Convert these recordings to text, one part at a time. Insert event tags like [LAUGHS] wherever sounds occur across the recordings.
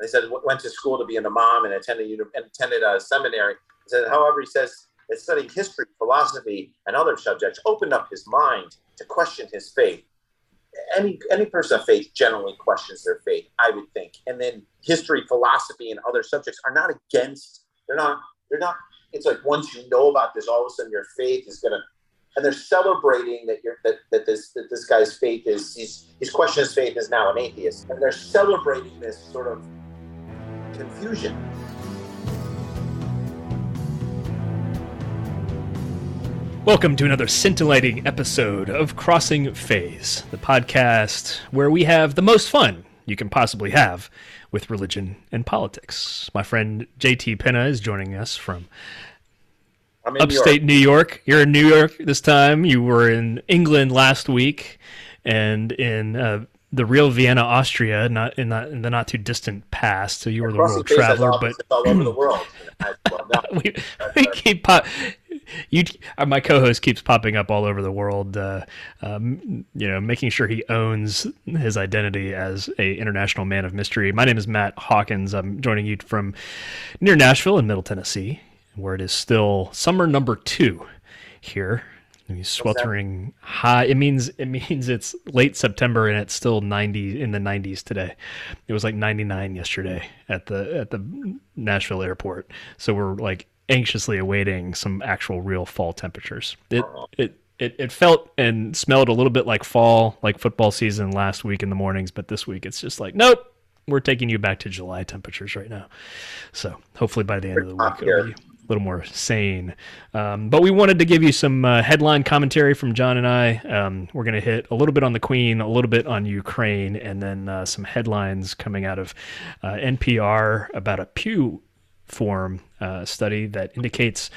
They said went to school to be an imam and attended attended a seminary. He said, however, he says that studying history, philosophy, and other subjects opened up his mind to question his faith. Any any person of faith generally questions their faith, I would think. And then history, philosophy, and other subjects are not against. They're not. They're not. It's like once you know about this, all of a sudden your faith is gonna and they're celebrating that you're that, that this that this guy's faith is he's he's questioning his faith is now an atheist and they're celebrating this sort of confusion Welcome to another scintillating episode of Crossing Faith, the podcast where we have the most fun you can possibly have with religion and politics. My friend JT Penna is joining us from upstate New York. New York. You're in New York this time. You were in England last week, and in uh, the real Vienna, Austria, not in, not in the not too distant past. So you were the world traveler, but all over the world. [LAUGHS] we, we keep pop, you uh, my co-host keeps popping up all over the world. Uh, um, you know, making sure he owns his identity as a international man of mystery. My name is Matt Hawkins. I'm joining you from near Nashville in Middle Tennessee where it is still summer number two here. Sweltering high. It means it means it's late September and it's still 90 in the 90s today. It was like 99 yesterday at the at the Nashville airport. So we're like anxiously awaiting some actual real fall temperatures. It it it, it felt and smelled a little bit like fall, like football season last week in the mornings, but this week it's just like, nope, we're taking you back to July temperatures right now. So hopefully by the end of the week it'll be a little more sane. Um, but we wanted to give you some uh, headline commentary from John and I. Um, we're going to hit a little bit on the Queen, a little bit on Ukraine, and then uh, some headlines coming out of uh, NPR about a Pew Forum uh, study that indicates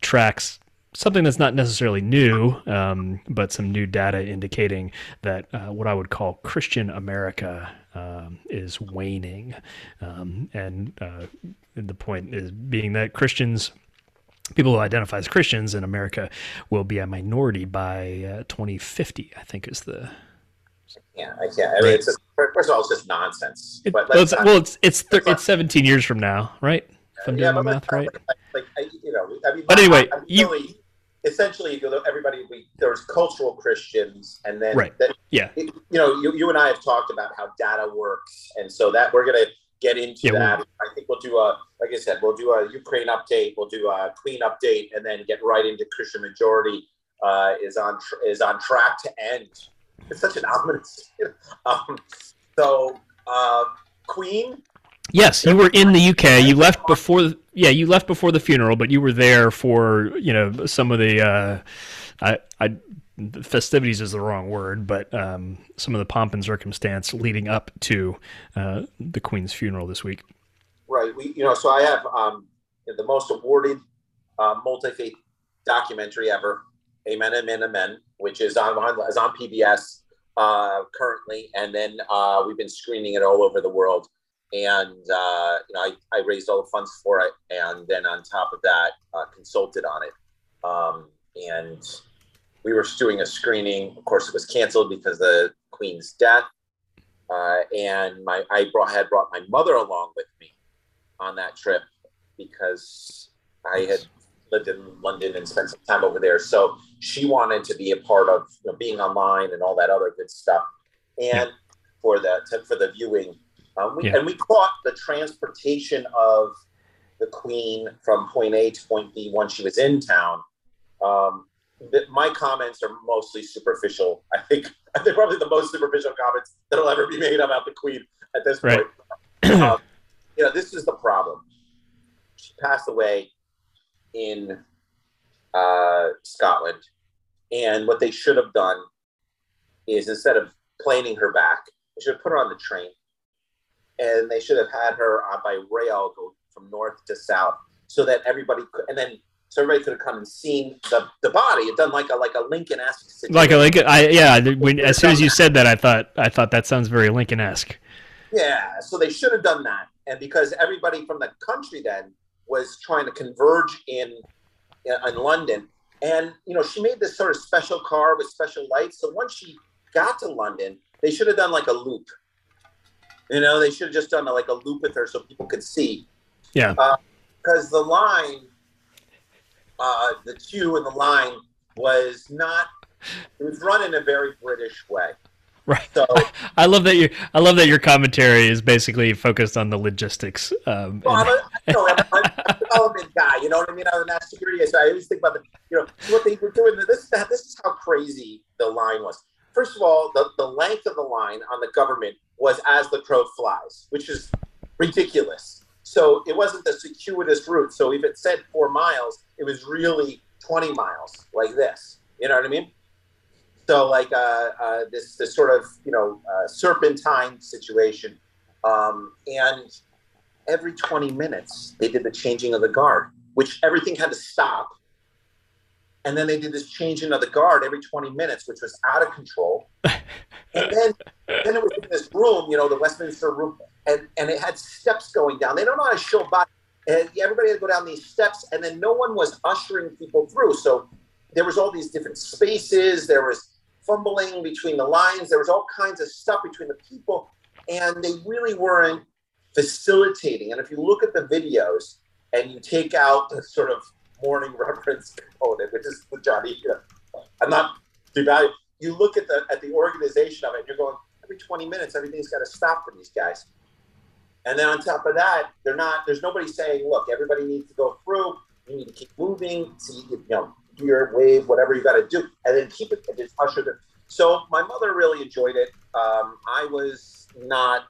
tracks something that's not necessarily new, um, but some new data indicating that uh, what I would call Christian America um, is waning. Um, and uh, the point is being that Christians, people who identify as Christians in America, will be a minority by uh, 2050. I think is the. Yeah, I can't. I mean, it's just, first of all, it's just nonsense. It, but well, it's, well, it's it's, thir- it's 17 years from now, right? If I'm doing my math right. Like, like, you know, I mean, but anyway, I, you. Really, essentially everybody we there's cultural christians and then right. That, yeah you know you, you and i have talked about how data works and so that we're going to get into yeah, that. I think we'll do a, like I said, we'll do a Ukraine update, we'll do a Queen update, and then get right into Christian majority uh, is on tr- is on track to end. It's such an ominous. [LAUGHS] um, so uh, Queen. Yes, you were in the UK. You left before. Yeah, you left before the funeral, but you were there for you know some of the. Uh, I I festivities is the wrong word, but um, some of the pomp and circumstance leading up to uh, the Queen's funeral this week. Right. We, you know, so I have um, the most awarded uh, multi faith documentary ever, Amen, Amen, Amen, which is on is on PBS uh, currently, and then uh, we've been screening it all over the world. And uh, you know, I, I raised all the funds for it, and then on top of that, uh, consulted on it. Um, and we were doing a screening. Of course, it was canceled because of the Queen's death. Uh, and my I brought had brought my mother along with me on that trip because I had lived in London and spent some time over there. So she wanted to be a part of you know, being online and all that other good stuff. And for the to, for the viewing, um, we, yeah. and we caught the transportation of the Queen from point A to point B once she was in town. Um, my comments are mostly superficial. I think [LAUGHS] I think probably the most superficial comments that'll ever be made about the Queen at this right. point. [CLEARS THROAT] um, you know, this is the problem. She passed away in uh, Scotland, and what they should have done is instead of planing her back, they should have put her on the train, and they should have had her uh, by rail go from north to south, so that everybody could, and then so everybody could have come and seen the, the body. It done like a like a Lincoln esque Like a Lincoln, I yeah. When, as soon as you [LAUGHS] said that, I thought I thought that sounds very Lincoln esque. Yeah, so they should have done that, and because everybody from the country then was trying to converge in in London, and you know she made this sort of special car with special lights. So once she got to London, they should have done like a loop, You know, they should have just done a, like a loop with her so people could see. Yeah. Because uh, the line, uh, the queue in the line was not. It was run in a very British way. Right. So [LAUGHS] I love that you. I love that your commentary is basically focused on the logistics. Um, well, I'm, a, you know, I'm, a development guy. You know what I mean? I'm a national security. So I always think about the, you know, what they were doing. This, this is how crazy the line was. First of all, the, the length of the line on the government was as the crow flies, which is ridiculous. So it wasn't the circuitous route. So if it said four miles, it was really 20 miles like this. You know what I mean? So like uh, uh, this this sort of you know uh, serpentine situation, um, and every 20 minutes they did the changing of the guard, which everything had to stop, and then they did this changing of the guard every 20 minutes, which was out of control. and then then it was in this room, you know, the Westminster room, and and it had steps going down. They don't know how to show body. And everybody had to go down these steps, and then no one was ushering people through. So there was all these different spaces. There was fumbling between the lines. There was all kinds of stuff between the people, and they really weren't facilitating. And if you look at the videos and you take out the sort of mourning [LAUGHS] reference component, which is the Johnny, you know, I'm not devaluing. You look at the at the organization of it, and you're going every 20 minutes, everything's got to stop for these guys. And then on top of that, they're not. There's nobody saying, "Look, everybody needs to go through. You need to keep moving. See, you know, do your wave, whatever you got to do, and then keep it and just usher them. So my mother really enjoyed it. Um, I was not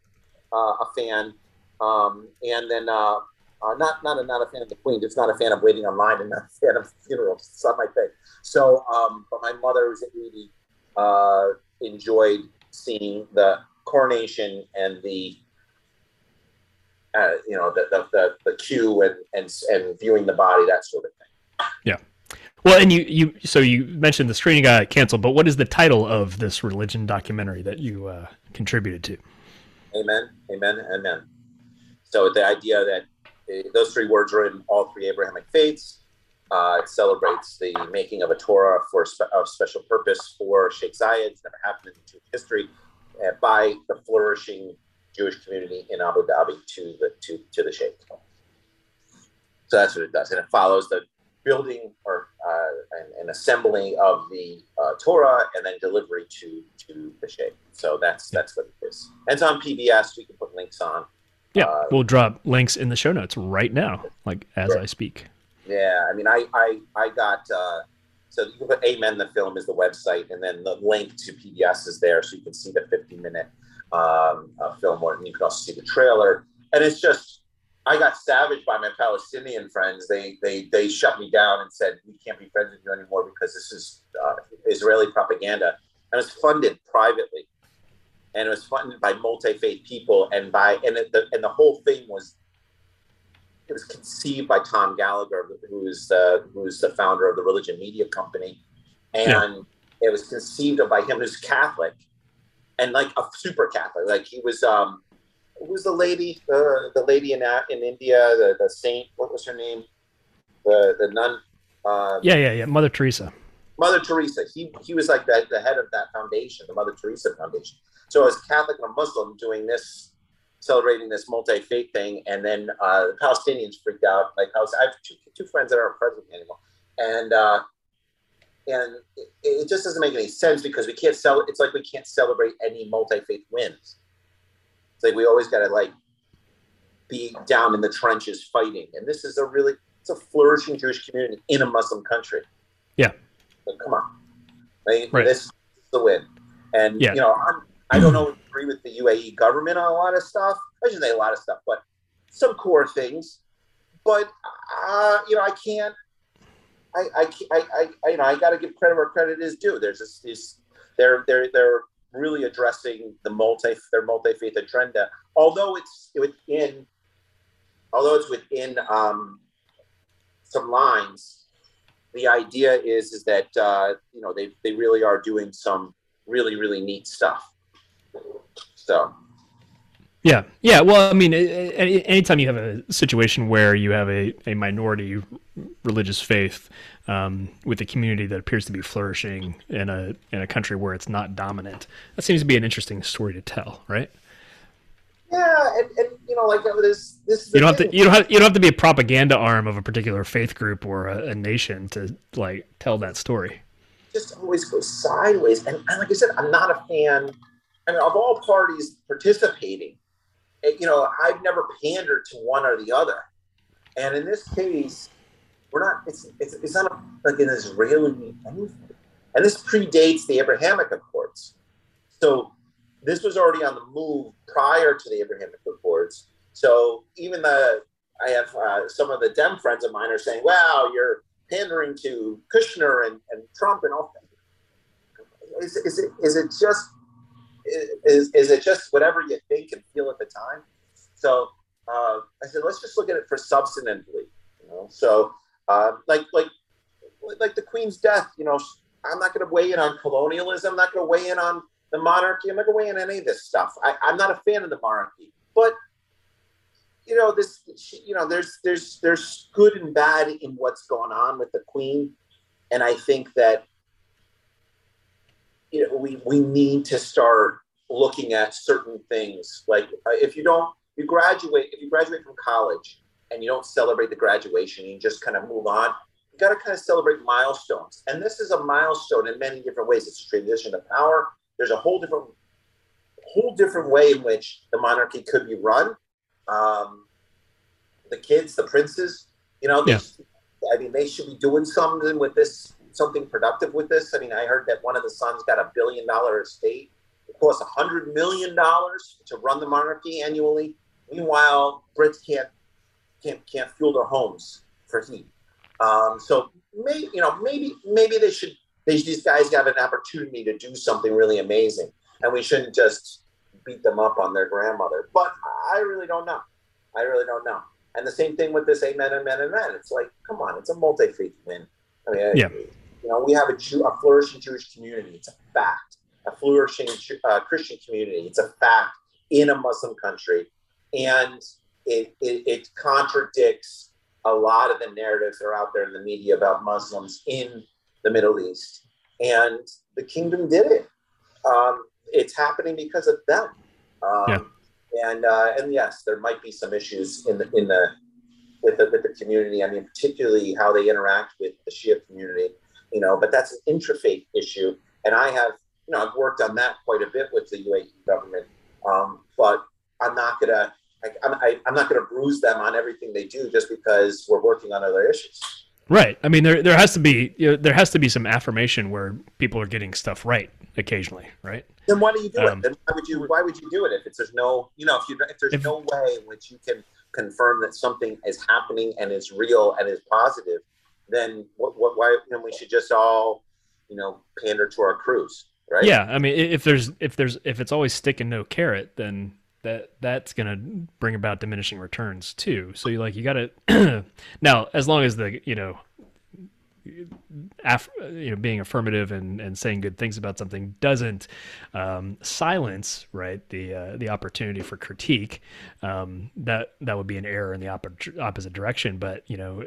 uh, a fan, um, and then uh, uh, not not a, not a fan of the Queen. Just not a fan of waiting online and not a fan of [LAUGHS] funerals. It's not my thing. So, um, but my mother was really uh, enjoyed seeing the coronation and the uh, you know the, the the the queue and and and viewing the body that sort of thing. Yeah. Well, and you, you so you mentioned the screening got canceled, but what is the title of this religion documentary that you uh, contributed to? Amen, amen, amen. So the idea that those three words are in all three Abrahamic faiths. Uh, it celebrates the making of a Torah for spe- of special purpose for Sheikh Zayed. It's never happened in Jewish history uh, by the flourishing Jewish community in Abu Dhabi to the to, to the Sheikh. So that's what it does, and it follows the building or uh, an, an, assembling of the uh, Torah and then delivery to to the Sheikh. So that's that's what it is. And it's on PBS. We can put links on. Yeah, uh, we'll drop links in the show notes right now, like as sure. I speak. Yeah, I mean, I I I got. Uh, so you can put Amen. The film is the website, and then the link to PBS is there, so you can see the 50 minute um, uh, film, and you can also see the trailer. And it's just I got savaged by my Palestinian friends. They they they shut me down and said we can't be friends with you anymore because this is uh, Israeli propaganda. And it's funded privately, and it was funded by multi-faith people and by and it, the and the whole thing was it was conceived by Tom Gallagher, who's uh, who's the founder of the Religion Media Company, and yeah. it was conceived of by him who's Catholic, and like a super Catholic. Like he was um, who's the lady? Uh, the lady in in India, the, the saint. What was her name? The the nun. Uh, yeah, yeah, yeah. Mother Teresa. Mother Teresa. He he was like the, the head of that foundation, the Mother Teresa Foundation. So as Catholic and a Muslim doing this, celebrating this multi faith thing, and then uh, the Palestinians freaked out. Like I was, I have two, two friends that aren't friends with me anymore, and uh, and it, it, just doesn't make any sense because we can't sell. It's like we can't celebrate any multi faith wins it's like we always got to like be down in the trenches fighting. And this is a really it's a flourishing Jewish community in a Muslim country. Yeah. But come on, right. This is the win. And yeah. you know, I'm, I don't [CLEARS THROAT] know agree with the UAE government on a lot of stuff. I shouldn't say a lot of stuff, but some core things. But uh, you know, I can't. I I I, I you know I got to give credit where credit is due. There's this, this they're they're they're really addressing the multi their multi faith agenda, although it's within although it's within um, some lines. The idea is is that uh, you know they they really are doing some really really neat stuff. So yeah, yeah. Well, I mean, anytime you have a situation where you have a, a minority religious faith um, with a community that appears to be flourishing in a in a country where it's not dominant, that seems to be an interesting story to tell, right? Yeah, and, and you know, like this, this. You don't have to. You don't have. You don't have to be a propaganda arm of a particular faith group or a, a nation to like tell that story. Just always goes sideways, and, and like I said, I'm not a fan. Mean, of all parties participating, it, you know, I've never pandered to one or the other, and in this case, we're not. It's it's, it's not like an Israeli anything, and this predates the Abrahamic Accords, so this was already on the move prior to the Abrahamic Accords. So even the I have uh, some of the Dem friends of mine are saying, "Wow, you're pandering to Kushner and, and Trump and all." Is, is it is it just is, is it just whatever you think and feel at the time? So uh, I said, let's just look at it for substantively. You know, so uh, like like like the Queen's death. You know, I'm not going to weigh in on colonialism. I'm not going to weigh in on the monarchy. I'm not going to weigh in on any of this stuff. I, I'm not a fan of the monarchy, but you know this. You know, there's there's there's good and bad in what's going on with the Queen, and I think that you know we we need to start looking at certain things. Like uh, if you don't, you graduate. If you graduate from college and you don't celebrate the graduation, you just kind of move on. You got to kind of celebrate milestones, and this is a milestone in many different ways. It's a transition of power there's a whole different whole different way in which the monarchy could be run. Um, the kids, the princes, you know, yeah. I mean, they should be doing something with this, something productive with this. I mean, I heard that one of the sons got a billion dollar estate. It costs a hundred million dollars to run the monarchy annually. Meanwhile, Brits can't can't can't fuel their homes for heat. Um, so maybe you know maybe maybe they should these guys have an opportunity to do something really amazing, and we shouldn't just beat them up on their grandmother. But I really don't know. I really don't know. And the same thing with this amen, and amen, amen. It's like, come on, it's a multi-faith win. I mean, yeah. You know, we have a, Jew, a flourishing Jewish community. It's a fact. A flourishing uh, Christian community. It's a fact in a Muslim country, and it, it, it contradicts a lot of the narratives that are out there in the media about Muslims in the Middle East, and the kingdom did it. Um, it's happening because of them. Um, yeah. And uh, and yes, there might be some issues in the in the with the with the community. I mean, particularly how they interact with the Shia community. You know, but that's an intrafaith issue, and I have you know I've worked on that quite a bit with the UAE government. Um, but I'm not gonna I, I'm, I, am not gonna bruise them on everything they do just because we're working on other issues. Right. I mean, there there has to be you know, there has to be some affirmation where people are getting stuff right occasionally, right? Then why do you do um, it? Then why would you why would you do it if it's there's no you know if you if there's if, no way in which you can confirm that something is happening and is real and is positive, then what what why then we should just all you know pander to our crews, right? Yeah. I mean, if there's if there's if it's always stick and no carrot, then that that's going to bring about diminishing returns too. So you like you got to [CLEARS THROAT] now as long as the you know Af- you know being affirmative and, and saying good things about something doesn't um, silence right the uh, the opportunity for critique um, that that would be an error in the op- opposite direction but you know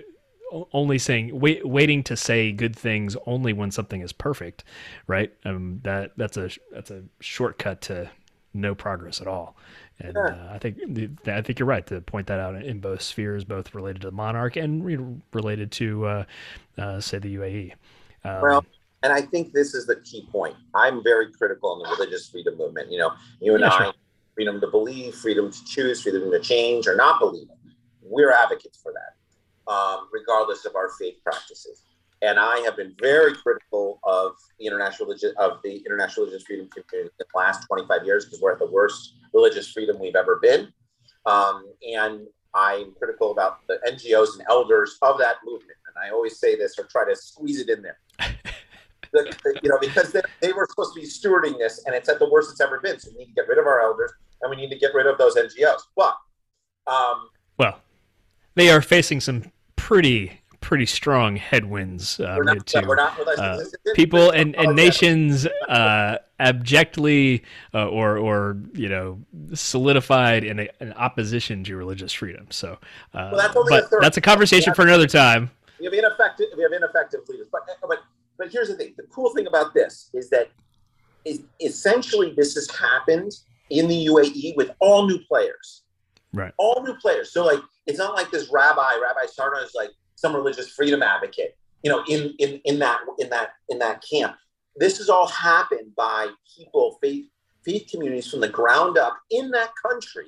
only saying wait, waiting to say good things only when something is perfect right um, that that's a that's a shortcut to no progress at all and sure. uh, I think I think you're right to point that out in both spheres, both related to the monarch and re- related to, uh, uh, say, the UAE. Um, well, and I think this is the key point. I'm very critical on the religious freedom movement. You know, you and yeah, I, sure. freedom to believe, freedom to choose, freedom to change or not believe. We're advocates for that, um, regardless of our faith practices and I have been very critical of the international of the international religious freedom community in the last 25 years because we're at the worst religious freedom we've ever been, um, and I'm critical about the NGOs and elders of that movement. And I always say this or try to squeeze it in there. [LAUGHS] the, the, you know, because they, they were supposed to be stewarding this, and it's at the worst it's ever been. So we need to get rid of our elders, and we need to get rid of those NGOs. But, um, well, they are facing some pretty pretty strong headwinds uh, not, to uh, people and, and nations uh, abjectly uh, or or you know solidified in a, an opposition to religious freedom. So, uh, well, that's but a that's a conversation for another time. We have ineffective we have ineffective leaders, but but but here's the thing: the cool thing about this is that is essentially this has happened in the UAE with all new players. Right. All new players. So like it's not like this rabbi, Rabbi Sarna is like some religious freedom advocate, you know, in in in that in that in that camp. This has all happened by people, faith faith communities from the ground up in that country.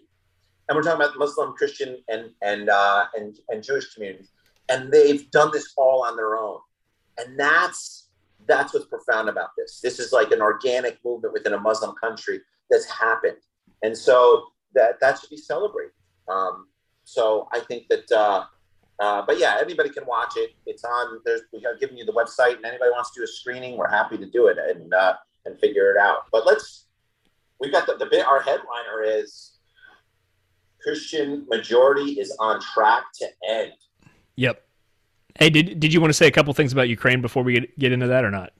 And we're talking about Muslim, Christian, and and uh, and and Jewish communities, and they've done this all on their own, and that's that's what's profound about this. This is like an organic movement within a Muslim country that's happened, and so that that should be celebrated. Um, so I think that, uh, uh, but yeah, anybody can watch it. It's on. There's we have given you the website, and anybody wants to do a screening, we're happy to do it and uh, and figure it out. But let's. We've got the, the bit. Our headliner is Christian majority is on track to end. Yep. Hey, did did you want to say a couple things about Ukraine before we get get into that or not?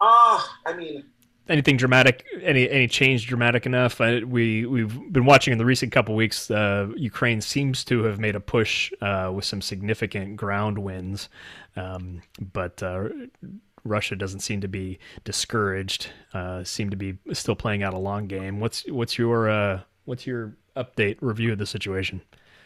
Ah, uh, I mean, anything dramatic? Any any change dramatic enough? I, we we've been watching in the recent couple weeks. Uh, Ukraine seems to have made a push uh, with some significant ground wins, um, but. Uh, Russia doesn't seem to be discouraged. Uh, seem to be still playing out a long game. What's what's your uh, what's your update review of the situation?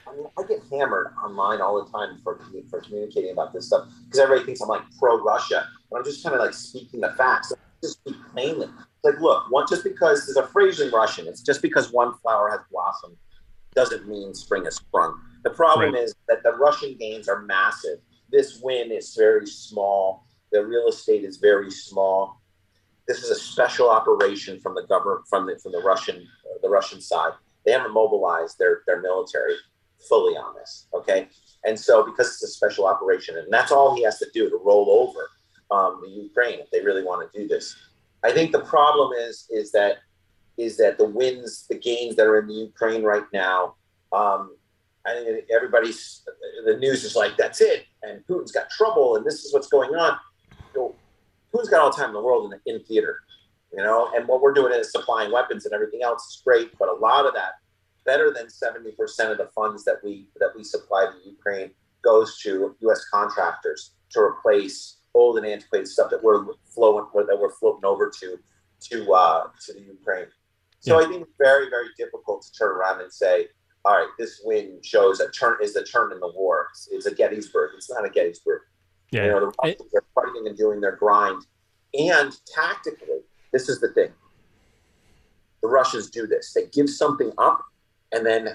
I I get hammered online all the time for for communicating about this stuff because everybody thinks I'm like pro Russia, but I'm just kind of like speaking the facts. Just speak plainly. It's like, look, one just because there's a phrase in Russian, it's just because one flower has blossomed doesn't mean spring has sprung. The problem right. is that the Russian gains are massive. This win is very small. The real estate is very small. This is a special operation from the government, from the from the Russian uh, the Russian side they haven't mobilized their, their military fully on this. Okay. And so, because it's a special operation, and that's all he has to do to roll over um, the Ukraine if they really want to do this. I think the problem is is that is that the wins, the gains that are in the Ukraine right now. Um, I think everybody's the news is like that's it, and Putin's got trouble, and this is what's going on. Know, Putin's got all the time in the world in, in theater you know, and what we're doing is supplying weapons and everything else is great, but a lot of that, better than 70% of the funds that we that we supply to Ukraine goes to U.S. contractors to replace old and antiquated stuff that we're flowing that we're floating over to to uh, to the Ukraine. So yeah. I think it's very very difficult to turn around and say, all right, this win shows a turn is a turn in the war. It's, it's a Gettysburg. It's not a Gettysburg. Yeah. You know, the Russians are fighting and doing their grind, and tactically this is the thing. The Russians do this. They give something up and then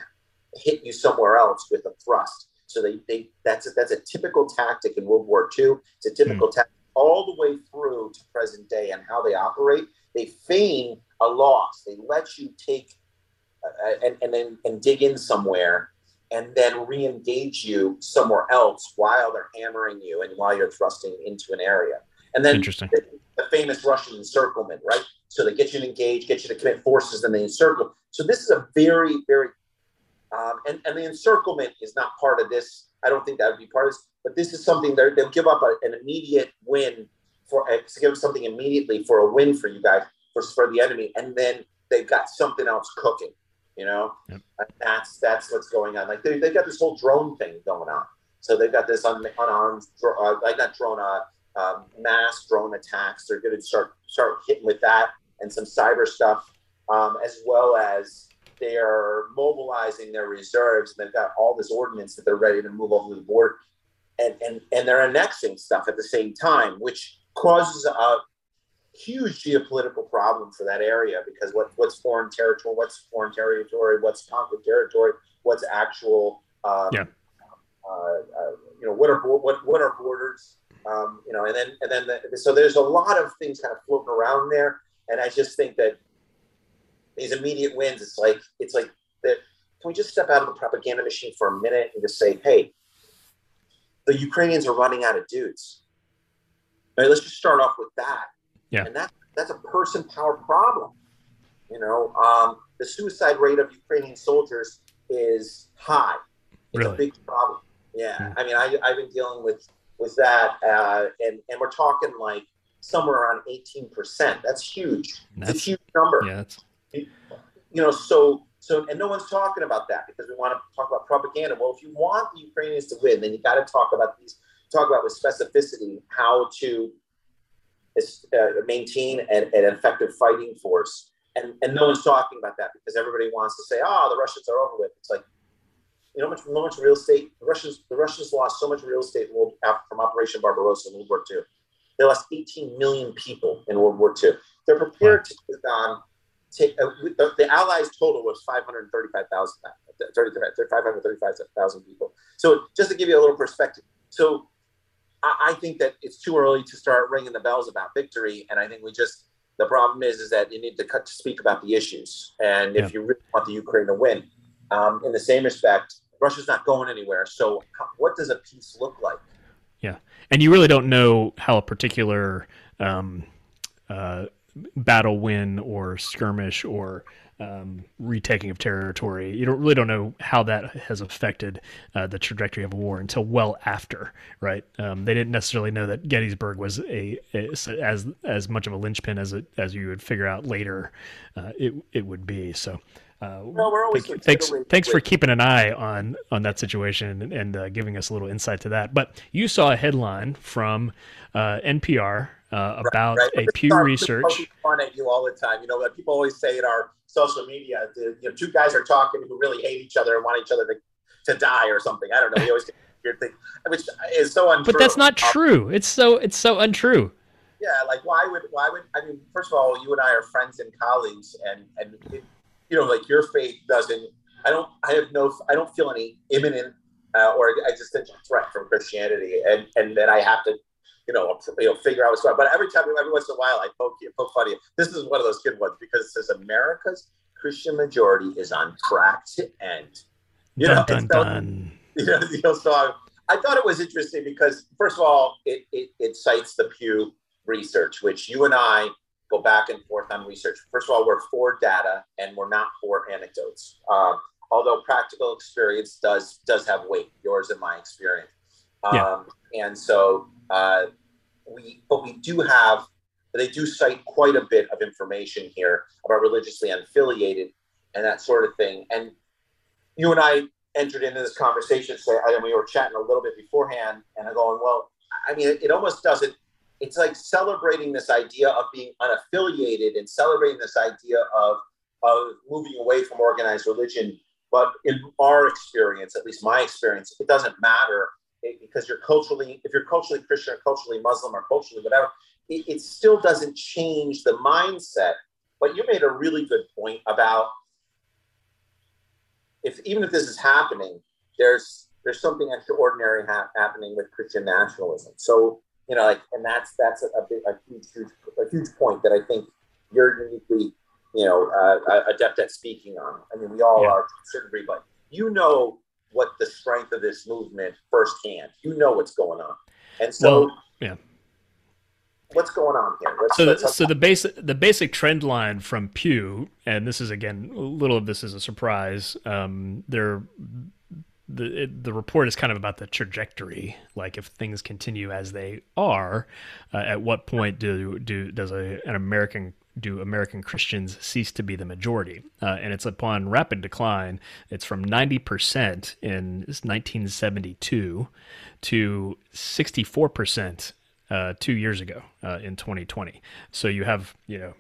hit you somewhere else with a thrust. So they, they that's a, that's a typical tactic in World War II. It's a typical mm. tactic all the way through to present day and how they operate. They feign a loss. They let you take uh, and, and then and dig in somewhere and then re-engage you somewhere else while they're hammering you and while you're thrusting into an area. And then Interesting the famous Russian encirclement, right? So they get you to engage, get you to commit forces, and they encircle. So this is a very, very, um, and, and the encirclement is not part of this. I don't think that would be part of this, but this is something they'll give up a, an immediate win for uh, to give something immediately for a win for you guys for, for the enemy, and then they've got something else cooking. You know, yep. that's that's what's going on. Like they they got this whole drone thing going on. So they've got this un, unarmed, uh, like not drone, uh, um, mass drone attacks. They're going to start start hitting with that and some cyber stuff, um, as well as they are mobilizing their reserves. And they've got all this ordnance that they're ready to move over the border, and and and they're annexing stuff at the same time, which causes a huge geopolitical problem for that area because what what's foreign territory, what's foreign territory, what's conquered territory, what's actual. Um, yeah. Uh, uh, you know what are what what are borders um, you know, and then and then the, so there's a lot of things kind of floating around there, and I just think that these immediate wins, it's like it's like that. Can we just step out of the propaganda machine for a minute and just say, hey, the Ukrainians are running out of dudes. Right, let's just start off with that. Yeah, and that that's a person power problem. You know, um, the suicide rate of Ukrainian soldiers is high. It's really? a big problem. Yeah, mm. I mean, I, I've been dealing with with that, uh, and and we're talking like somewhere around eighteen percent. That's huge. That's, it's a huge number. Yeah. You know, so so and no one's talking about that because we want to talk about propaganda. Well, if you want the Ukrainians to win, then you got to talk about these. Talk about with specificity how to uh, maintain an, an effective fighting force and and no one's talking about that because everybody wants to say, "Oh, the Russians are over with." It's like you know, much, how much real estate the Russians the Russians lost so much real estate world, from Operation Barbarossa in World War II. They lost 18 million people in World War II. They're prepared to take on take uh, the, the, Allies total was 535,000 535,000 people. So just to give you a little perspective, so I, I think that it's too early to start ringing the bells about victory, and I think we just the problem is is that you need to cut to speak about the issues, and if you really want the Ukraine to win, um, in the same respect, Russia's not going anywhere. So, what does a peace look like? Yeah, and you really don't know how a particular um, uh, battle win or skirmish or um, retaking of territory. You don't really don't know how that has affected uh, the trajectory of a war until well after, right? Um, they didn't necessarily know that Gettysburg was a, a, as as much of a linchpin as it as you would figure out later uh, it it would be. So uh, no, we're always thanks, thanks, thanks for keeping an eye on on that situation and, and uh, giving us a little insight to that. But you saw a headline from uh, NPR uh, about right, right. a Pew Research. Fun at you all the time. You know, that people always say in our social media, the, you know, two guys are talking who really hate each other and want each other to, to die or something. I don't know. We always [LAUGHS] get weird thing, which is so untrue. But that's not um, true. It's so it's so untrue. Yeah, like why would why would I mean? First of all, you and I are friends and colleagues, and and it, you know, like your faith doesn't. I don't. I have no. I don't feel any imminent uh, or existential threat from Christianity, and and then I have to, you know, you know, figure out what's going on. But every time, every once in a while, I poke you, poke fun at you. This is one of those good ones because it says America's Christian majority is on track to end. You dun, know, dun, so, dun. You [LAUGHS] know, you know, so I, I thought it was interesting because first of all, it, it, it cites the Pew research, which you and I go back and forth on research. First of all, we're for data and we're not for anecdotes. Um, although practical experience does does have weight, yours and my experience. Um, yeah. And so uh, we, but we do have, they do cite quite a bit of information here about religiously unaffiliated and that sort of thing. And you and I entered into this conversation, so and we were chatting a little bit beforehand, and I'm going, well, I mean, it, it almost doesn't it's like celebrating this idea of being unaffiliated and celebrating this idea of of moving away from organized religion. But in our experience, at least my experience, it doesn't matter because you're culturally, if you're culturally Christian or culturally Muslim or culturally whatever, it, it still doesn't change the mindset. But you made a really good point about if even if this is happening, there's there's something extraordinary ha- happening with Christian nationalism. So you know, like, and that's that's a, a, big, a huge, huge, a huge point that I think you're uniquely, you know, uh, adept at speaking on. I mean, we all yeah. are to a certain degree, but you know what the strength of this movement firsthand. You know what's going on, and so well, yeah. What's going on here? Let's, so, let's so the basic the basic trend line from Pew, and this is again a little of this is a surprise. Um, they're the it, the report is kind of about the trajectory. Like if things continue as they are, uh, at what point do do does a, an American do American Christians cease to be the majority? Uh, and it's upon rapid decline. It's from 90% in 1972 to 64% uh, two years ago uh, in 2020. So you have, you know,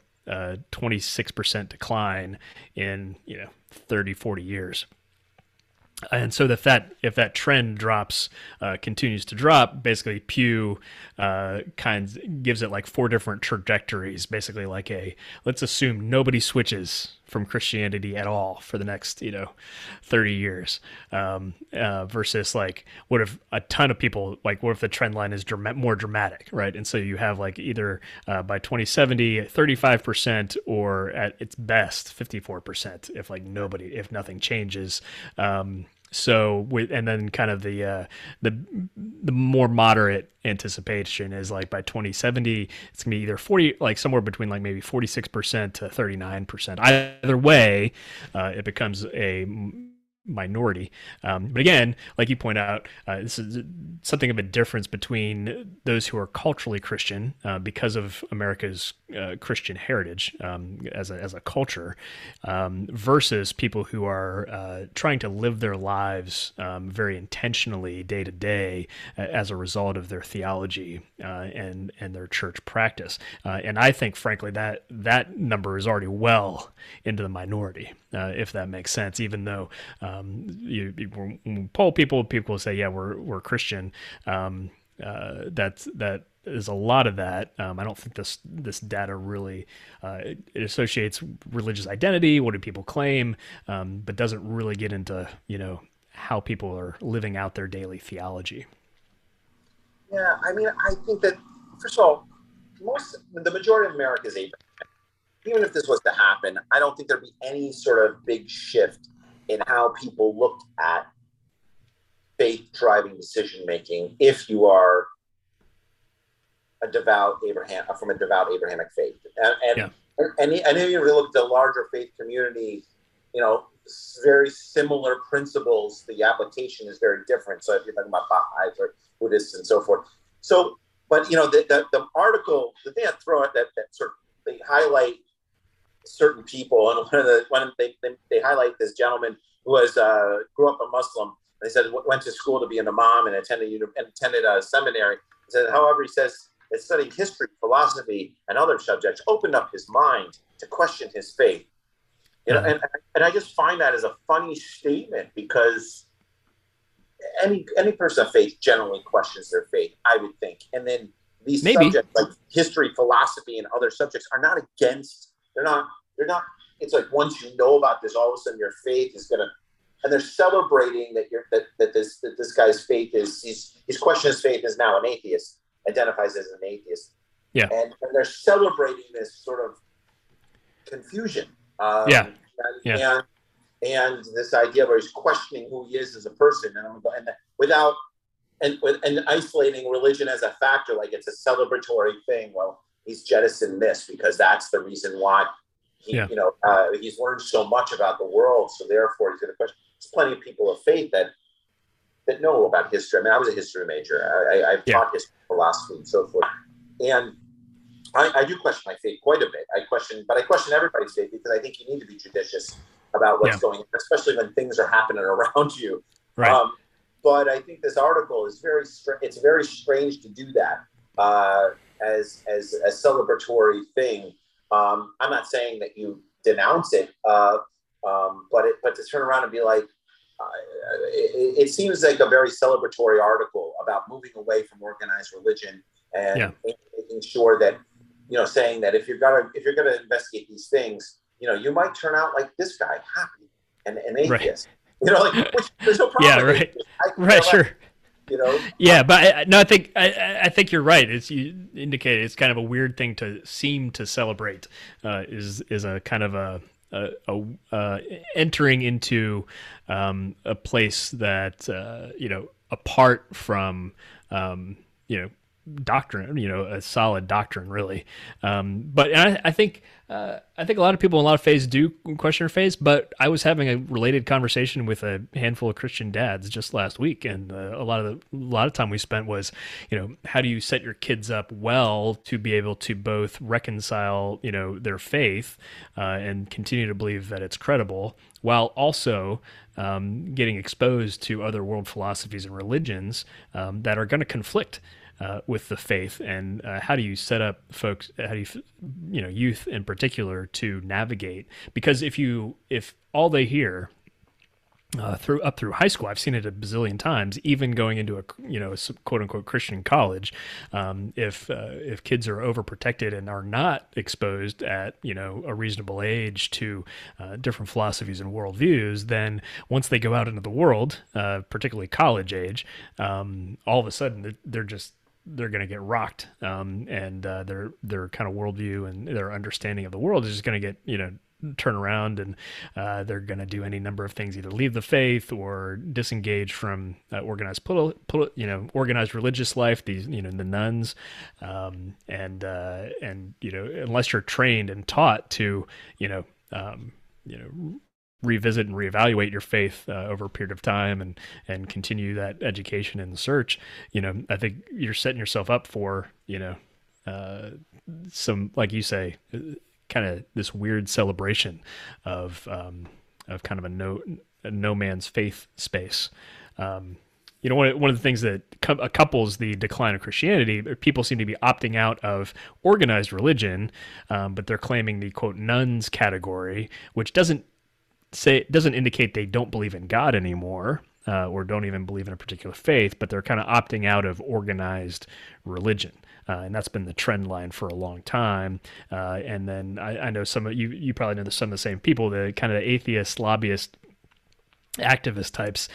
26% decline in, you know, 30, 40 years and so if that if that trend drops uh, continues to drop basically pew uh, kind gives it like four different trajectories basically like a let's assume nobody switches from christianity at all for the next you know 30 years. Um, uh, versus like what if a ton of people like what if the trend line is dram- more dramatic right? And so you have like either uh, by 2070 35% or at its best 54% if like nobody if nothing changes. Um, so with and then kind of the uh, the the more moderate anticipation is like by 2070 it's gonna be either 40 like somewhere between like maybe 46 percent to 39 percent. Either way, uh, it becomes a minority. Um, but again, like you point out, uh, this is something of a difference between those who are culturally Christian uh, because of America's uh, Christian heritage um, as, a, as a culture um, versus people who are uh, trying to live their lives um, very intentionally day to day uh, as a result of their theology uh, and, and their church practice. and I think, frankly, that that number is already well into the minority, if that makes sense, even though um, you, you poll people, people say, yeah, we're, we're Christian. Um, uh, that's, that is a lot of that. Um, I don't think this, this data really, uh, it, it, associates religious identity. What do people claim? Um, but doesn't really get into, you know, how people are living out their daily theology. Yeah. I mean, I think that first of all, most, the majority of America is even if this was to happen, I don't think there'd be any sort of big shift in how people looked at faith driving decision making if you are a devout Abraham uh, from a devout Abrahamic faith. And and, yeah. and, and, and if you look at the larger faith community, you know, very similar principles. The application is very different. So if you're talking about Baha'is or Buddhists and so forth. So, but you know, the, the, the article, the thing I throw at that, that sort of they highlight certain people, and [LAUGHS] one of the one they, they, they highlight this gentleman who was uh, grew up a Muslim. And they said went to school to be an imam and attended and attended a seminary. He said, however, he says that studying history, philosophy, and other subjects opened up his mind to question his faith. You know, and and I just find that as a funny statement because any any person of faith generally questions their faith, I would think, and then these Maybe. subjects like history, philosophy, and other subjects are not against. They're not they're not. It's like once you know about this, all of a sudden your faith is gonna, and they're celebrating that you're that, that this that this guy's faith is he's he's questioning his faith is now an atheist, identifies as an atheist. Yeah, and, and they're celebrating this sort of confusion. Um, yeah, and, yeah. And, and this idea where he's questioning who he is as a person, and, and without and and isolating religion as a factor, like it's a celebratory thing. Well, he's jettisoned this because that's the reason why. He, yeah. You know, uh, he's learned so much about the world, so therefore he's going to question. There's plenty of people of faith that that know about history. I mean, I was a history major. I, have yeah. taught history, philosophy, and so forth, and I, I, do question my faith quite a bit. I question, but I question everybody's faith because I think you need to be judicious about what's yeah. going on, especially when things are happening [LAUGHS] around you. Right. Um, but I think this article is very str- it's very strange to do that uh, as as a celebratory thing um, I'm not saying that you denounce it, uh, um, but it, but to turn around and be like, uh, it, it, seems like a very celebratory article about moving away from organized religion and yeah. making sure that you know saying that if you're gonna if you're gonna investigate these things, you know you might turn out like this guy, happy and an atheist. Right. You know, like which, there's no problem. Yeah, right. I, right, sure. Like, you know? Yeah but I, no i think I, I think you're right. It's you indicated it's kind of a weird thing to seem to celebrate uh, is is a kind of a a, a uh, entering into um, a place that uh, you know apart from um, you know doctrine, you know, a solid doctrine, really. Um, but I, I, think uh, I think a lot of people in a lot of faiths do question their faith. But I was having a related conversation with a handful of Christian dads just last week, and uh, a lot of the, a lot of time we spent was, you know, how do you set your kids up well to be able to both reconcile, you know, their faith uh, and continue to believe that it's credible, while also um, getting exposed to other world philosophies and religions um, that are going to conflict uh, with the faith, and uh, how do you set up folks? How do you, you know, youth in particular to navigate? Because if you if all they hear uh, through up through high school. I've seen it a bazillion times. Even going into a you know quote unquote Christian college, um, if uh, if kids are overprotected and are not exposed at you know a reasonable age to uh, different philosophies and worldviews, then once they go out into the world, uh, particularly college age, um, all of a sudden they're just they're going to get rocked, um, and uh, their their kind of worldview and their understanding of the world is just going to get you know turn around and uh, they're going to do any number of things either leave the faith or disengage from uh, organized poli- you know organized religious life these you know the nones. Um, and uh, and you know unless you're trained and taught to you know um, you know revisit and reevaluate your faith uh, over a period of time and and continue that education and search you know i think you're setting yourself up for you know uh, some like you say kind of this weird celebration of um, of kind of a no a no man's faith space. Um, you know, one one of the things that couples the decline of Christianity, people seem to be opting out of organized religion, um, but they're claiming the quote nones category, which doesn't say doesn't indicate they don't believe in God anymore. Uh, or don't even believe in a particular faith, but they're kind of opting out of organized religion. Uh, and that's been the trend line for a long time. Uh, and then I, I, know some of you, you probably know some of the same people, the kind of atheist, lobbyist activist types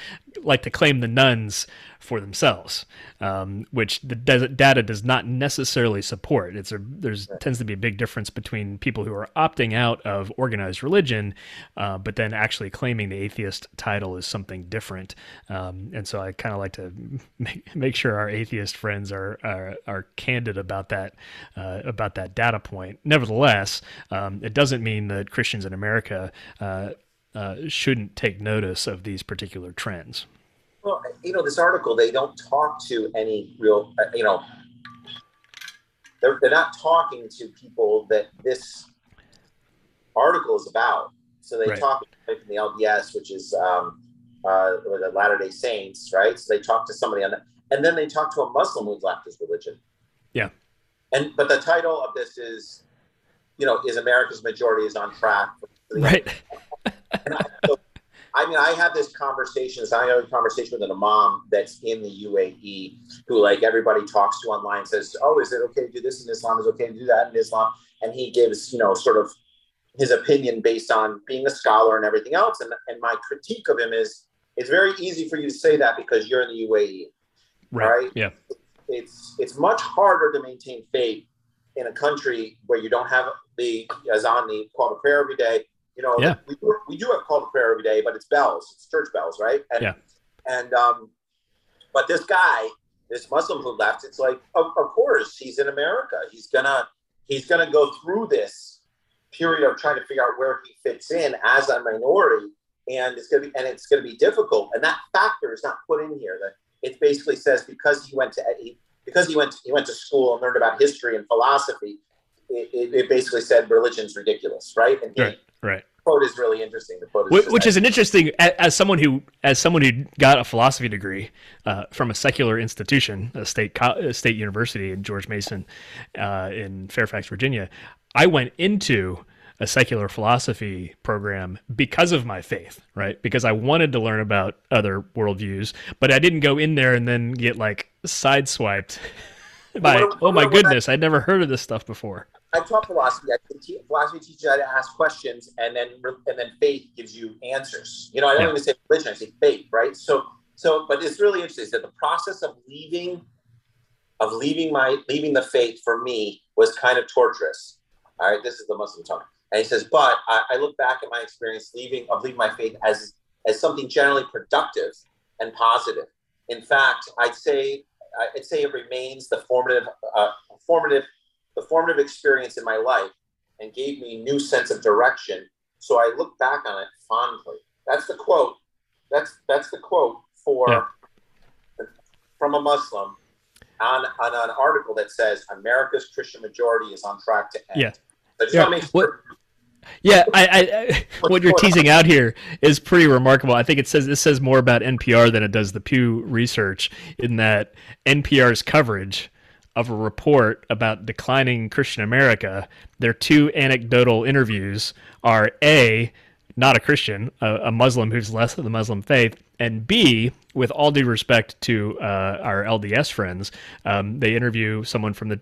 like to claim the nones for themselves, um, which the data does not necessarily support. It's a there's tends to be a big difference between people who are opting out of organized religion, uh, but then actually claiming the atheist title is something different. Um, and so I kind of like to make, make sure our atheist friends are are, are candid about that uh, about that data point. Nevertheless, um, it doesn't mean that Christians in America uh, uh, shouldn't take notice of these particular trends? Well, you know, this article, they don't talk to any real, uh, you know, they're, they're not talking to people that this article is about. So they right. talk from the LDS, which is um, uh, the Latter day Saints, right? So they talk to somebody on that. And then they talk to a Muslim who's left his religion. Yeah. And but the title of this is, you know, is America's majority is on track. right. [LAUGHS] I, I mean, I have this conversation. I have a conversation with a mom that's in the UAE who, like, everybody talks to online says, "Oh, is it okay to do this in Islam? Is it okay to do that in Islam?" And he gives, you know, sort of his opinion based on being a scholar and everything else. And and my critique of him is, it's very easy for you to say that because you're in the UAE, right? right? Yeah. It's it's much harder to maintain faith in a country where you don't have the azan, the call to prayer every day, you know, yeah. we, do, we do have call to prayer every day, but it's bells, it's church bells, right? And, yeah. And um, but this guy, this Muslim who left, it's like, of, of course, he's in America. He's gonna he's gonna go through this period of trying to figure out where he fits in as a minority, and it's gonna be and it's gonna be difficult. And that factor is not put in here. That it basically says because he went to he, because he went to, he went to school and learned about history and philosophy, it, it, it basically said religion's ridiculous, right? And he, right. Quote is really interesting. The quote is which, is an interesting as someone who as someone who got a philosophy degree uh, from a secular institution, a state a state university in George Mason uh, in Fairfax, Virginia. I went into a secular philosophy program because of my faith, right? Because I wanted to learn about other worldviews, but I didn't go in there and then get like sideswiped [LAUGHS] by, oh my goodness, I'd never heard of this stuff before. I taught philosophy. I te- philosophy teaches you how to ask questions, and then and then faith gives you answers. You know, I don't yeah. even say religion; I say faith, right? So, so, but it's really interesting that the process of leaving, of leaving my leaving the faith for me was kind of torturous. All right, this is the Muslim talk, and he says, but I, I look back at my experience leaving of leaving my faith as as something generally productive and positive. In fact, I'd say I'd say it remains the formative uh, formative the formative experience in my life and gave me a new sense of direction. So I look back on it fondly. That's the quote. That's that's the quote for yeah. from a Muslim on, on an article that says America's Christian majority is on track to end. Yeah. So yeah. What, yeah, I, I, what you're teasing out here is pretty remarkable. I think it says this says more about NPR than it does the Pew research in that NPR's coverage of a report about declining Christian America, their two anecdotal interviews are A, not a Christian, a, a Muslim who's less of the Muslim faith, and B, with all due respect to uh, our LDS friends, um, they interview someone from the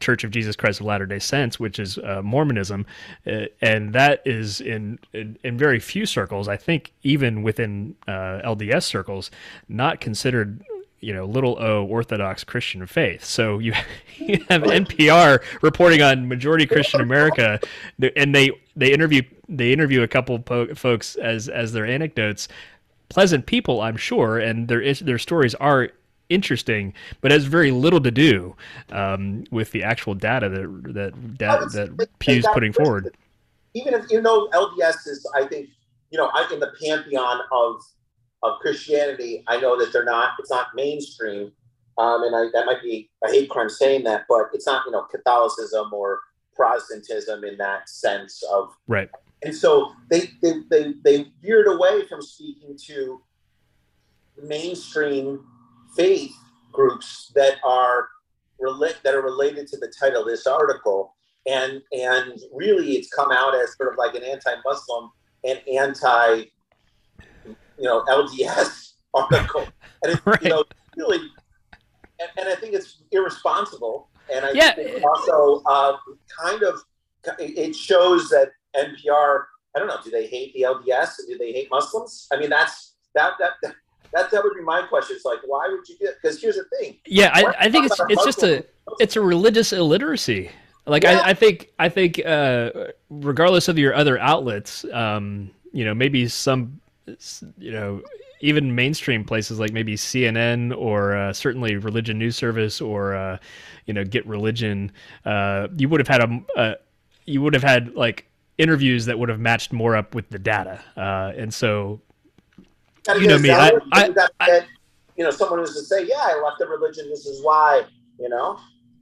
Church of Jesus Christ of Latter Day Saints, which is uh, Mormonism, uh, and that is in, in, in very few circles, I think even within uh, LDS circles, not considered you know little o Orthodox Christian faith. So you, [LAUGHS] you [LAUGHS] have NPR reporting on majority Christian America, and they they interview they interview a couple po- folks as as their anecdotes. Pleasant people, I'm sure, and their their stories are interesting, but has very little to do um, with the actual data that that that, that Pew's putting forward. Even if you know LDS is, I think you know, I, in the pantheon of of Christianity, I know that they're not. It's not mainstream, um, and I, that might be a hate crime saying that, but it's not you know Catholicism or Protestantism in that sense of right. And so they they they, they veered away from speaking to mainstream faith groups that are relate that are related to the title of this article and and really it's come out as sort of like an anti-muslim and anti you know lds [LAUGHS] article and it's right. you know really and, and, i think it's irresponsible and i yeah. think also uh, kind of it shows that npr i don't know do they hate the lds do they hate muslims i mean that's that that that that that would be my question. It's like, why would you get? Because here's the thing. Yeah, I, I think it's it's just a it's a religious illiteracy. Like yeah. I, I think I think uh, regardless of your other outlets, um, you know, maybe some, you know, even mainstream places like maybe CNN or uh, certainly Religion News Service or uh, you know Get Religion, uh, you would have had a, a you would have had like interviews that would have matched more up with the data, uh, and so you know me. I, I, I, you know, someone who's to say, "Yeah, I left the religion. This is why." You know.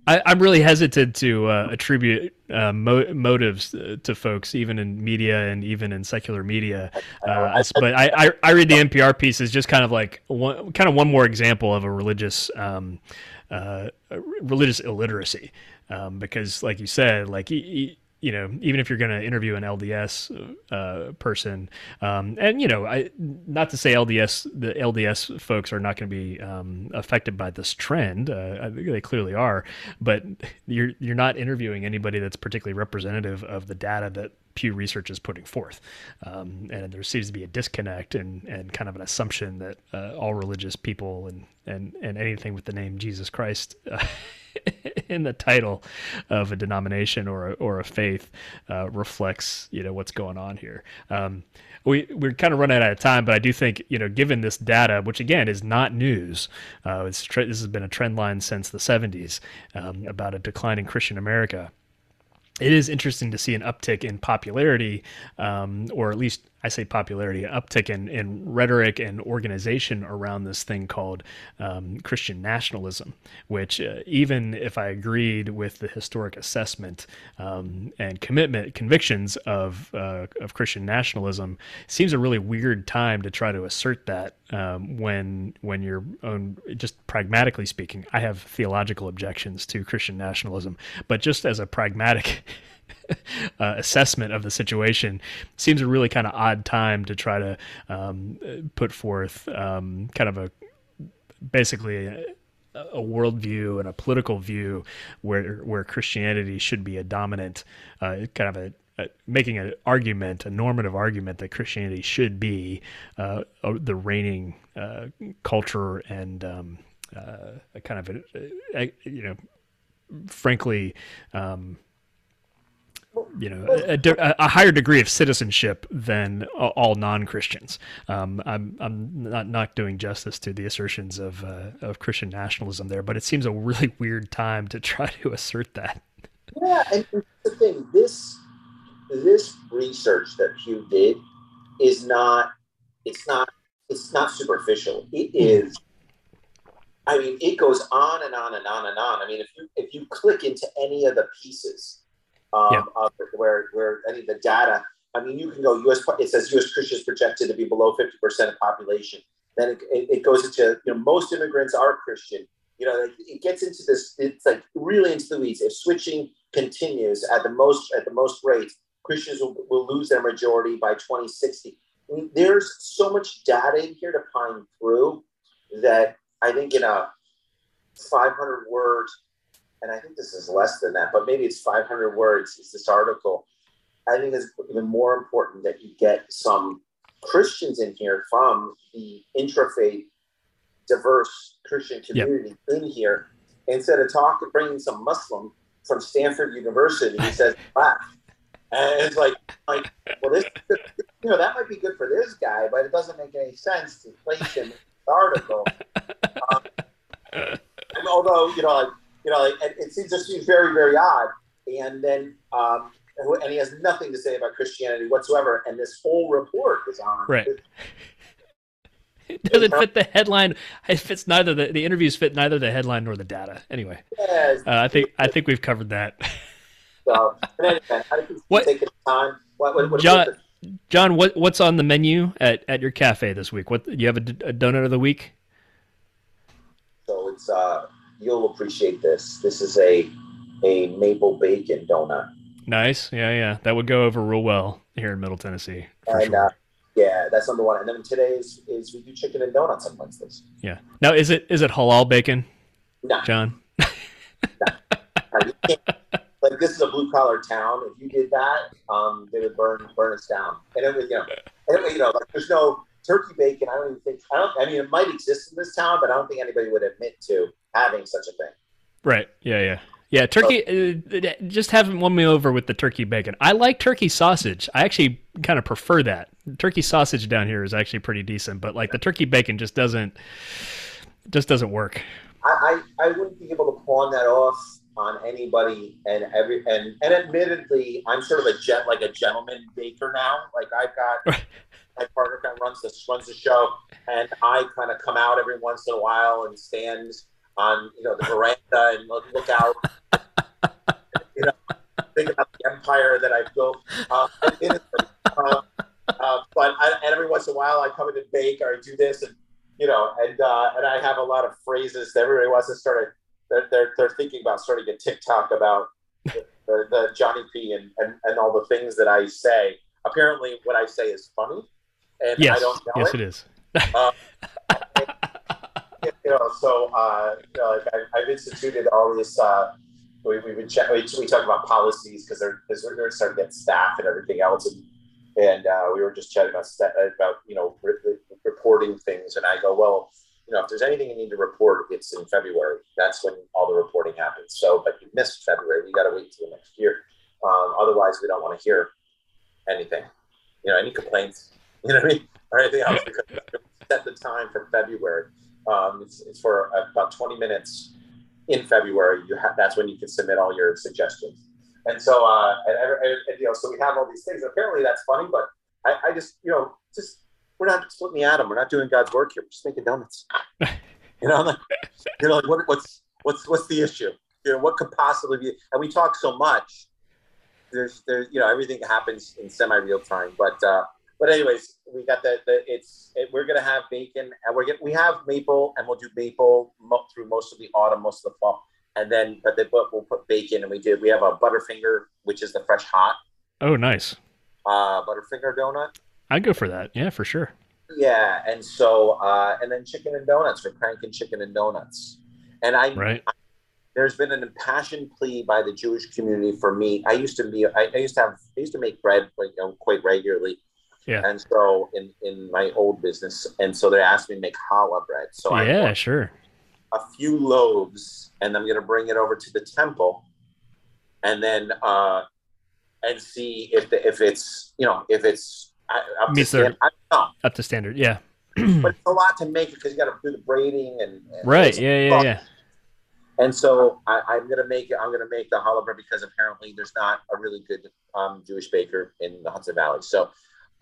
I, am really hesitant to uh, attribute uh, mo- motives uh, to folks, even in media and even in secular media. Uh, but I, I, I, read the NPR piece as just kind of like one, kind of one more example of a religious, um, uh, religious illiteracy, um, because, like you said, like he, you know, even if you're going to interview an LDS uh, person, um, and you know, I not to say LDS the LDS folks are not going to be um, affected by this trend. Uh, they clearly are, but you're you're not interviewing anybody that's particularly representative of the data that Pew Research is putting forth, um, and there seems to be a disconnect and and kind of an assumption that uh, all religious people and and and anything with the name Jesus Christ. Uh, [LAUGHS] in the title of a denomination or a, or a faith uh, reflects you know what's going on here. Um, we we're kind of running out of time, but I do think you know given this data, which again is not news, uh, tre- this has been a trend line since the 70s um, about a declining Christian America it is interesting to see an uptick in popularity, um, or at least I say popularity, uptick in, in rhetoric and organization around this thing called um, Christian nationalism, which, uh, even if I agreed with the historic assessment um, and commitment, convictions of, uh, of Christian nationalism, seems a really weird time to try to assert that um, when, when your own, just pragmatically speaking, I have theological objections to Christian nationalism, but just as a pragmatic [LAUGHS] [LAUGHS] uh, assessment of the situation. Seems a really kind of odd time to try to um, put forth um, kind of a basically a, a worldview and a political view where where Christianity should be a dominant uh, kind of a making an argument, a normative argument that Christianity should be uh, the reigning uh, culture and um, uh, a kind of a, a, you know, frankly, um, you know a, a, higher degree of citizenship than all non-Christians. Um, I'm I'm not not doing justice to the assertions of uh, of Christian nationalism there, but it seems a really [LAUGHS] weird time to try to assert that. Yeah, and the thing this this research that Pew did is not it's not it's not superficial. It hmm. I mean, it goes on and on and on and on. I mean, if you if you click into any of the pieces um, yeah. of where where any of the data. I mean, you can go U.S. It says U.S. Christians projected to be below 50 percent of population. Then it, it, goes into you know most immigrants are Christian. You know, it, it gets into this. It's like really into the weeds. If switching continues at the most at the most rate, Christians will, will lose their majority by 2060. I mean, there's so much data in here to pine through that I think in a 500 word and I think this is less than that, but maybe it's 500 words is this article. I think it's even more important that you get some Christians in here from the intrafaith, diverse Christian community yep. in here instead of talking, bringing some Muslim from Stanford University who says black. [LAUGHS] And it's like, like, well, this, you know, that might be good for this guy, but it doesn't make any sense to place him in the article. [LAUGHS] Um, although, you know, like, you know, it, it seems just seems very, very odd. And then, um, and he has nothing to say about Christianity whatsoever. And this whole report is on right. It doesn't fit the headline. It fits neither the the interviews fit neither the headline nor the data. Anyway, yes. uh, I think I think we've covered that. So, anyway, what, time. What, what, what, John, John, what what's on the menu at, at your cafe this week? What you have a, a donut of the week? So it's uh, you'll appreciate this. This is a a maple bacon donut. Nice, yeah, yeah, that would go over real well here in Middle Tennessee. and sure. uh, yeah, that's number one. And then today is, is we do chicken and donuts on Wednesdays. Yeah. Now, is it is it halal bacon? No, John. [LAUGHS] no. like this is a blue collar town. If you did that, um, they would burn burn us down. And it was, you know, and it, you know, like there's no turkey bacon. I don't even think. I don't. I mean, it might exist in this town, but I don't think anybody would admit to having such a thing. Right. Yeah. Yeah. Yeah, turkey. Uh, just haven't won me over with the turkey bacon. I like turkey sausage. I actually kind of prefer that. Turkey sausage down here is actually pretty decent, but like the turkey bacon just doesn't just doesn't work. I, I, I wouldn't be able to pawn that off on anybody and every and and admittedly I'm sort of a jet like a gentleman baker now. Like I've got [LAUGHS] my partner kind of runs the runs the show and I kind of come out every once in a while and stand on you know the veranda and look, look out [LAUGHS] you know think about the empire that I've built uh, uh, uh, but I, and every once in a while I come in and bake or I do this and you know and uh, and I have a lot of phrases that everybody wants to start they're, they're, they're thinking about starting a TikTok about the, the, the Johnny P and, and, and all the things that I say. Apparently, what I say is funny, and yes. I don't know yes, it. it is. You know, so uh, you know, like I, have instituted all this. Uh, we, we've been we, we talk about policies because they're because we're, starting to get staff and everything else, and and uh, we were just chatting about about you know re- reporting things, and I go, well, you know, if there's anything you need to report, it's in February. That's when all the reporting happens. So, but you missed February. You got to wait till next year. Um, otherwise, we don't want to hear anything. You know, any complaints. [LAUGHS] You know what I mean, or anything else because set the time for February. Um, it's, it's for about 20 minutes in February. You have that's when you can submit all your suggestions. And so, uh, and, and, and, you know, so we have all these things. Apparently, that's funny, but I, I just, you know, just we're not splitting the atom. We're not doing God's work here. We're just making donuts. [LAUGHS] you know, like, you know, like what, what's what's what's the issue? You know, what could possibly be? And we talk so much. There's, there's, you know, everything happens in semi real time. But, uh, but anyways, we got the, the it's it, we're gonna have bacon, and we're get we have maple, and we'll do maple mo- through most of the autumn, most of the fall, and then but they but we'll put bacon, and we did we have a Butterfinger, which is the fresh hot. Oh, nice. Uh, Butterfinger donut. I'd go for that. Yeah, for sure. Yeah, and so uh, and then chicken and donuts for cranking chicken and donuts. And I, right. I, there's been an impassioned plea by the Jewish community for me. I used to be I, I used to have I used to make bread like you know, quite regularly. Yeah. And so in in my old business, and so they asked me to make challah bread. So yeah, sure. A few loaves, and I'm going to bring it over to the temple, and then uh, and see if the, if it's you know if it's up meets to their up to standard. Yeah, but it's a lot to make because you got to do the braiding and, and right. Yeah, yeah, yeah. And so I, am gonna make it. I'm gonna make the challah bread because apparently there's not a really good um, Jewish baker in the Hudson Valley. So,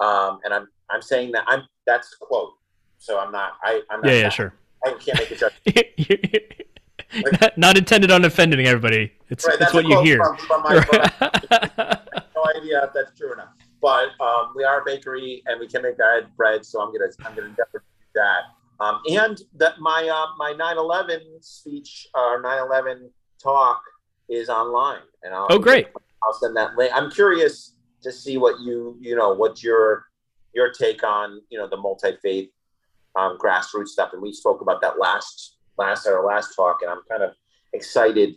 um, and I'm I'm saying that I'm that's quote. So I'm not. I I'm not yeah, yeah, sure. I can't make a judgment. [LAUGHS] Like, not intended on offending everybody. It's, right, it's what you hear. From, from my, [LAUGHS] no idea if that's true or not but um, we are a bakery and we can make bread. bread so I'm gonna I'm gonna endeavor to do that. Um, and that my uh, my 9/11 speech or 9/11 talk is online, and I'll, oh great, I'll send that link. I'm curious to see what you you know what your your take on you know the multi faith um, grassroots stuff, and we spoke about that last last our last talk, and I'm kind of excited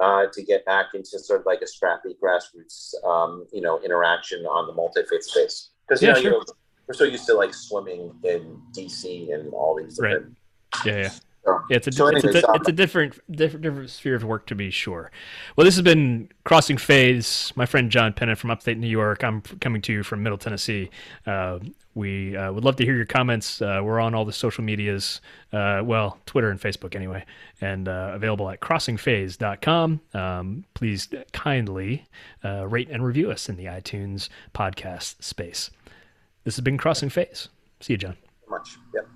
uh, to get back into sort of like a scrappy grassroots, um, you know, interaction on the multi-faith space. Because you, yeah, know, sure. we're so used to like swimming in DC and all these different. Right. Yeah, yeah. So, it's a, so it's, anyways, a, um, it's a different, different different sphere of work to be sure. Well, this has been Crossing Faith. My friend John Pennant from upstate New York. I'm coming to you from Middle Tennessee. Uh, we uh, would love to hear your comments. Uh, we're on all the social medias, uh, well, Twitter and Facebook anyway, and uh, available at crossingfaith.com. Um, please kindly uh, rate and review us in the iTunes podcast space. This has been Crossing Faith. See you, John. Much. Yep.